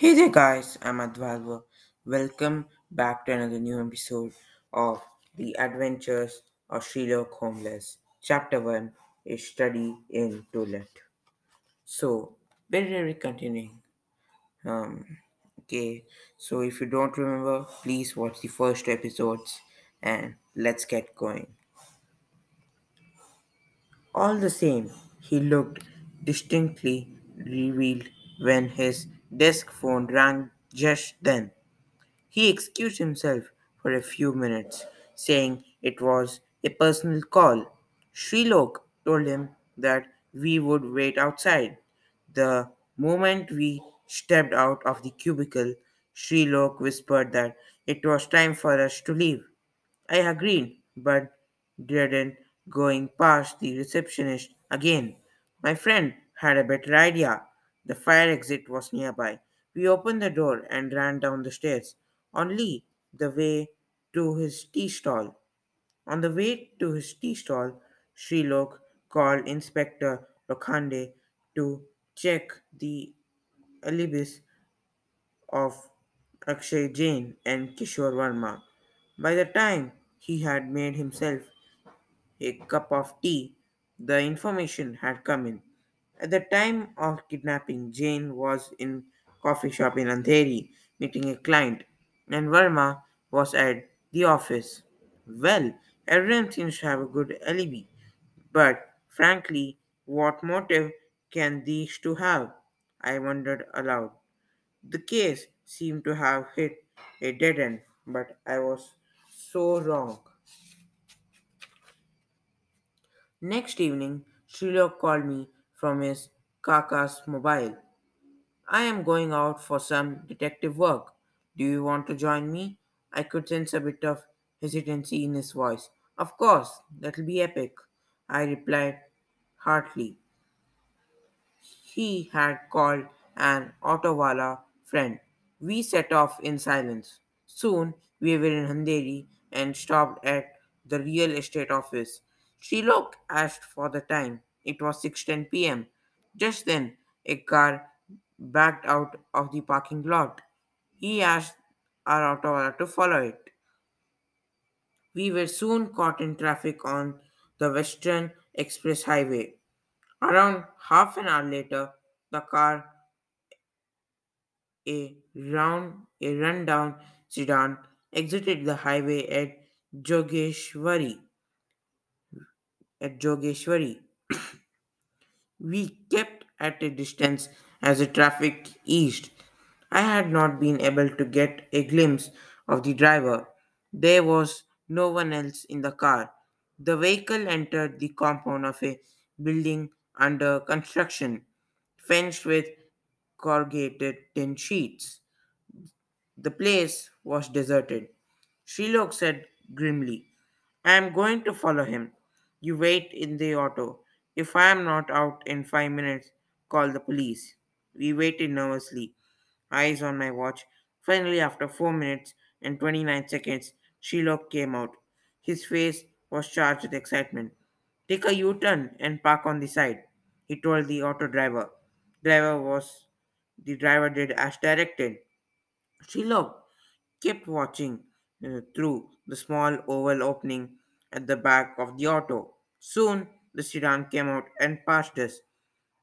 Hey there, guys. I'm Advalva. Welcome back to another new episode of The Adventures of Sherlock Holmes. Chapter 1 A Study in Toilet. So, are we continuing? Um, okay, so if you don't remember, please watch the first two episodes and let's get going. All the same, he looked distinctly revealed when his desk phone rang just then. He excused himself for a few minutes, saying it was a personal call. Srilok told him that we would wait outside. The moment we stepped out of the cubicle, Srilok whispered that it was time for us to leave. I agreed, but dreaded going past the receptionist again. My friend had a better idea. The fire exit was nearby. We opened the door and ran down the stairs, only the way to his tea stall. On the way to his tea stall, Srilok called Inspector Lokhande to check the alibis of Akshay Jain and Kishore Verma. By the time he had made himself a cup of tea, the information had come in. At the time of kidnapping, Jain was in coffee shop in Andheri meeting a client, and Verma was at the office. Well, everyone seems to have a good alibi, but frankly, what motive can these two have? I wondered aloud. The case seemed to have hit a dead end, but I was so wrong. Next evening, Srilok called me from his Kaka's mobile. I am going out for some detective work. Do you want to join me? I could sense a bit of hesitancy in his voice. Of course, that'll be epic. I replied heartily. He had called an autowala friend. We set off in silence. Soon we were in Andheri and stopped at the real estate office. Srilok asked for the time. It was 6:10 p.m. Just then, a car backed out of the parking lot. He asked our autowala to follow it. We were soon caught in traffic on the Western Express Highway. Around half an hour later, the car, a round, a rundown sedan, exited the highway at Jogeshwari. At Jogeshwari, we kept at a distance as the traffic eased. I had not been able to get a glimpse of the driver. There was no one else in the car. The vehicle entered the compound of a building under construction, fenced with corrugated tin sheets. The place was deserted. Srilok said grimly, I am going to follow him. You wait in the auto. If I am not out in five minutes, call the police. We waited nervously, eyes on my watch. Finally, after four minutes and 29 seconds, Sherlock came out. His face was charged with excitement. Take a U turn and park on the side, he told the auto driver. Driver was the driver did as directed. Sherlock kept watching uh, through the small oval opening at the back of the auto. Soon the sedan came out and passed us.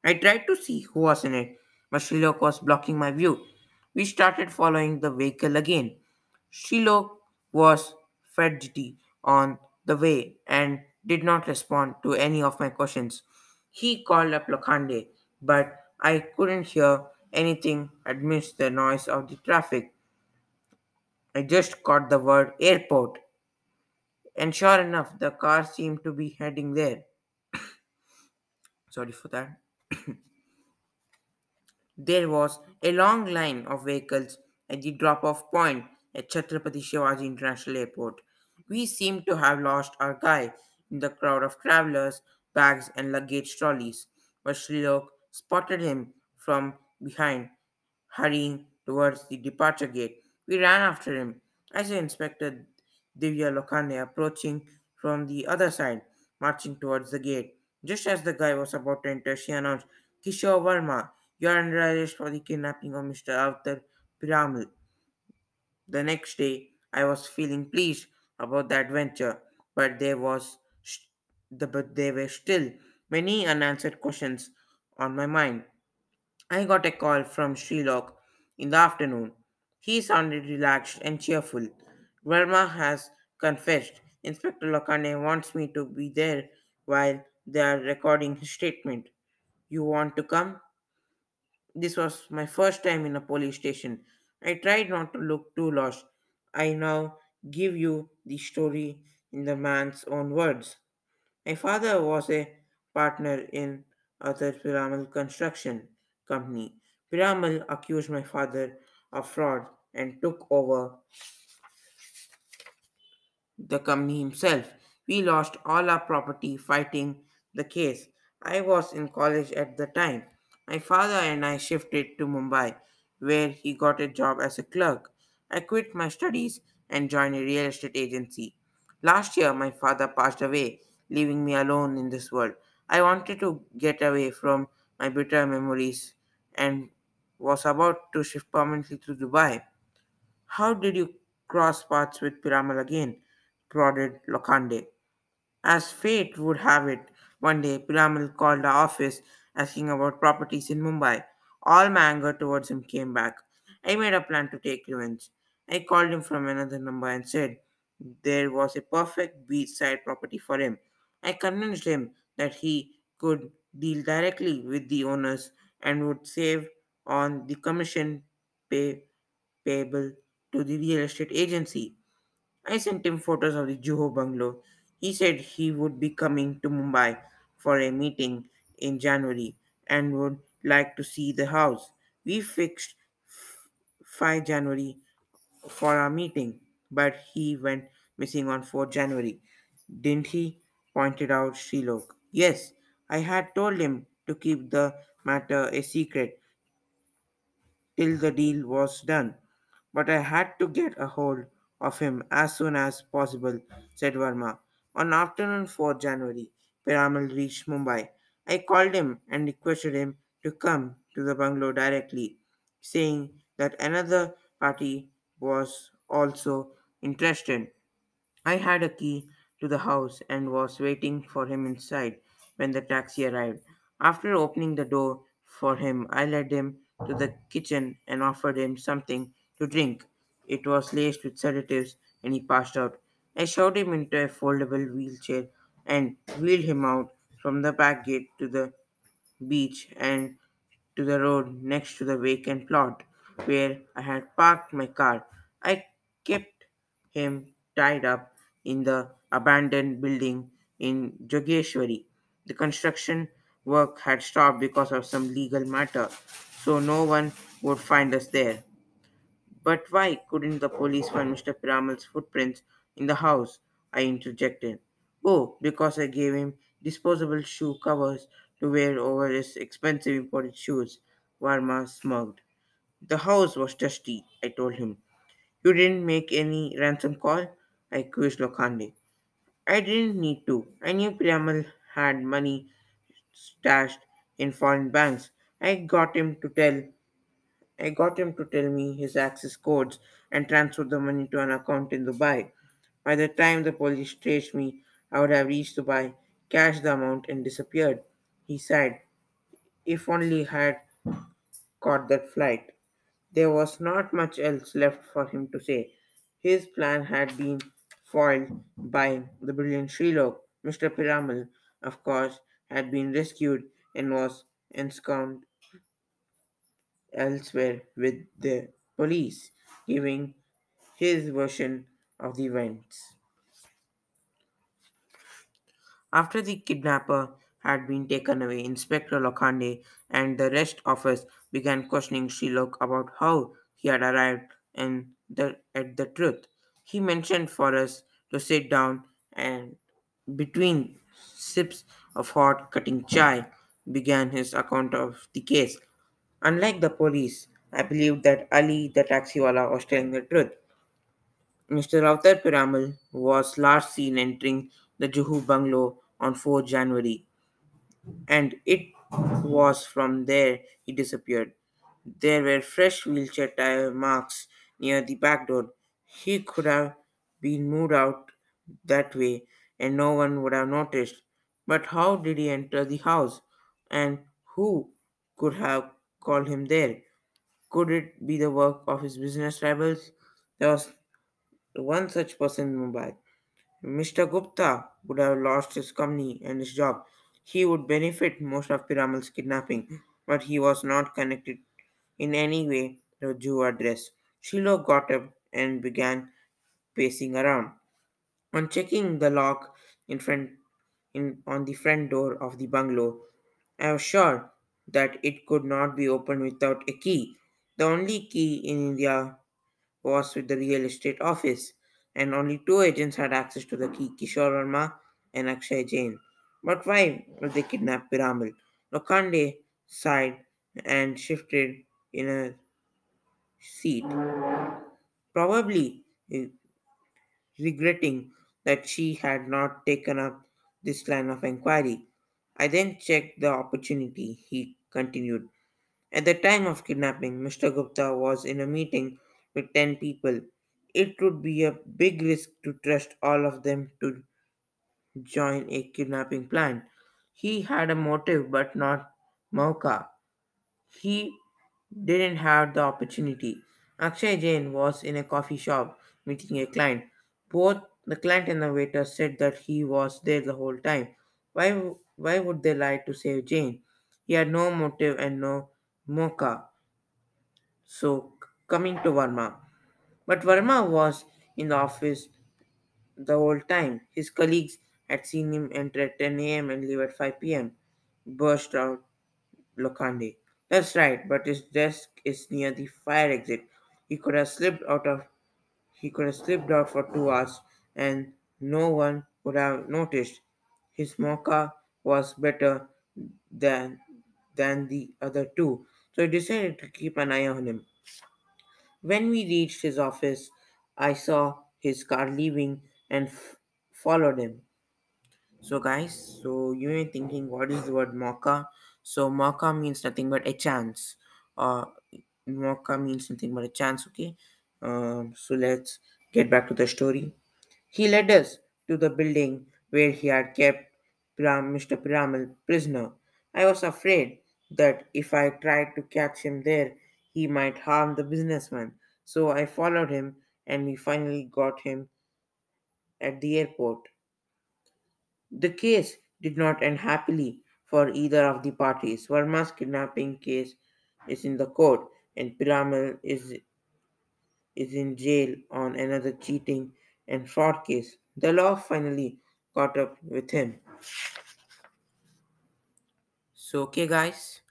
I tried to see who was in it, but was blocking my view. We started following the vehicle again. Sherlock was fidgety on the way and did not respond to any of my questions. He called up Lokhande, but I couldn't hear anything amidst the noise of the traffic. I just caught the word airport, and sure enough, the car seemed to be heading there. Sorry for that. There was a long line of vehicles at the drop off point at Chhatrapati Shivaji International Airport. We seemed to have lost our guy in the crowd of travelers, bags, and luggage trolleys, but Srilok spotted him from behind, hurrying towards the departure gate. We ran after him. I saw Inspector Divya Lokhande approaching from the other side, marching towards the gate. Just as the guy was about to enter, she announced, Kishore Verma, You are under arrest for the kidnapping of Mr. Avtar Piramal. The next day, I was feeling pleased about the adventure, but there was the, but there were still many unanswered questions on my mind. I got a call from Srilok in the afternoon. He sounded relaxed and cheerful. Verma has confessed. Inspector Lokhande wants me to be there while they are recording his statement. You want to come? This was my first time in a police station. I tried not to look too lost. I now give you the story in the man's own words. My father was a partner in other Piramal construction company. Piramal accused my father of fraud and took over the company himself. We lost all our property fighting the case. I was in college at the time. My father and I shifted to Mumbai, where he got a job as a clerk. I quit my studies and joined a real estate agency. Last year, my father passed away, leaving me alone in this world. I wanted to get away from my bitter memories and was about to shift permanently to Dubai. How did you cross paths with Piramal again? prodded Lokhande. As fate would have it, one day Piramal called the office asking about properties in Mumbai. All my anger towards him came back. I made a plan to take revenge. I called him from another number and said there was a perfect beachside property for him. I convinced him that he could deal directly with the owners and would save on the commission pay payable to the real estate agency. I sent him photos of the Juhu bungalow. He said he would be coming to Mumbai for a meeting in January and would like to see the house. We fixed 5 January for our meeting, but he went missing on 4 January. Didn't he? pointed out Srilok. Yes, I had told him to keep the matter a secret till the deal was done. But I had to get a hold of him as soon as possible, said Verma. On afternoon 4 January, Piramal reached Mumbai. I called him and requested him to come to the bungalow directly, saying that another party was also interested. I had a key to the house and was waiting for him inside when the taxi arrived. After opening the door for him, I led him to the kitchen and offered him something to drink. It was laced with sedatives and he passed out. I shoved him into a foldable wheelchair and wheeled him out from the back gate to the beach and to the road next to the vacant plot where I had parked my car. I kept him tied up in the abandoned building in Jogeshwari. The construction work had stopped because of some legal matter, so no one would find us there. But why couldn't the police find Mr. Piramal's footprints in the house? I interjected. Oh, because I gave him disposable shoe covers to wear over his expensive imported shoes. Verma smirked. The house was dusty, I told him. You didn't make any ransom call? I quizzed Lokhande. I didn't need to. I knew Piramal had money stashed in foreign banks. I got him to tell I got him to tell me his access codes and transfer the money to an account in Dubai. By the time the police traced me, I would have reached Dubai, cashed the amount, and disappeared. He sighed. If only I had caught that flight. There was not much else left for him to say. His plan had been foiled by the brilliant Srilok. Mr. Piramal, of course, had been rescued and was ensconced elsewhere with the police, giving his version of the events. After the kidnapper had been taken away, Inspector Lokhande and the rest of us began questioning Srilok about how he had arrived and the, at the truth. He mentioned for us to sit down and, between sips of hot cutting chai, began his account of the case. Unlike the police, I believed that Ali, the taxiwala, was telling the truth. Mr. Avtar Piramal was last seen entering the Juhu bungalow on 4 January, and it was from there he disappeared. There were fresh wheelchair tire marks near the back door. He could have been moved out that way and no one would have noticed. But how did he enter the house? And who could have called him there? Could it be the work of his business rivals? There was one such person in Mumbai. Mr. Gupta would have lost his company and his job. He would benefit most of Piramal's kidnapping, but he was not connected in any way to the Juhu address. Srilok got up and began pacing around. On checking the lock in front in on the front door of the bungalow, I was sure that it could not be opened without a key. The only key in India was with the real estate office, and only two agents had access to the key Kishore Verma and Akshay Jain. But why would they kidnap Piramal? Lokhande sighed and shifted in a seat, probably regretting that she had not taken up this line of inquiry. I then checked the opportunity, he continued. At the time of kidnapping, Mr. Gupta was in a meeting with 10 people. It would be a big risk to trust all of them to join a kidnapping plan. He had a motive but not Mauka. He didn't have the opportunity. Akshay Jain was in a coffee shop meeting a client. Both the client and the waiter said that he was there the whole time. Why, why would they lie to save Jain? He had no motive and no mauka. So, coming to Verma. But Verma was in the office the whole time. His colleagues had seen him enter at 10 a.m. and leave at 5 p.m. Burst out Lokhande. That's right, but his desk is near the fire exit. He could have slipped out of he could have slipped out for two hours and no one would have noticed. His mauka was better than than the other two, so he decided to keep an eye on him. When we reached his office, I saw his car leaving and f- followed him. So, guys, so you may be thinking, what is the word mauka? So, mauka means nothing but a chance. Uh, mauka means nothing but a chance, okay? Um, so, let's get back to the story. He led us to the building where he had kept Piram- Mr. Piramal prisoner. I was afraid that if I tried to catch him there, he might harm the businessman. So I followed him and we finally got him at the airport. The case did not end happily for either of the parties. Verma's kidnapping case is in the court, and Piramal is, is in jail on another cheating and fraud case. The law finally caught up with him. So, okay, guys.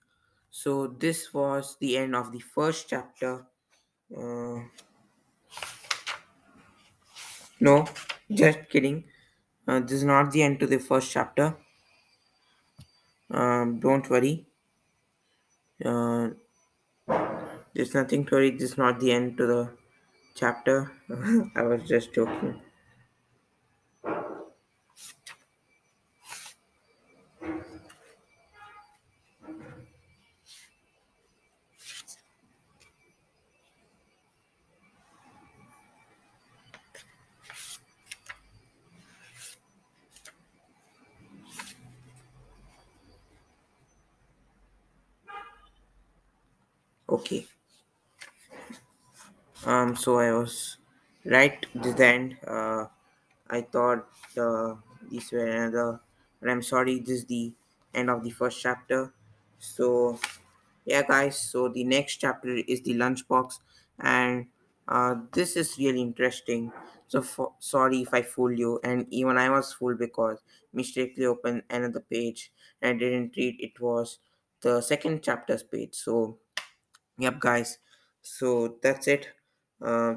So, this was the end of the first chapter. Uh, no, just kidding. Uh, this is not the end to the first chapter. Um, don't worry. Uh, there's nothing to worry. This is not the end to the chapter. I was just joking. Okay. Um. So I was right. This end. Uh, I thought uh, these were another, but I'm sorry. This is the end of the first chapter. So yeah guys so the next chapter is the lunchbox and uh, this is really interesting so sorry if i fooled you and even i was fooled because mistakenly opened another page and i didn't read it was the second chapter's page so yep guys. So that's it. Uh,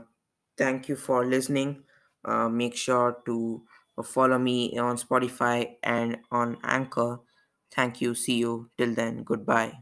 thank you for listening. Uh, make sure to follow me on spotify and on anchor. Thank you. See you. Till then goodbye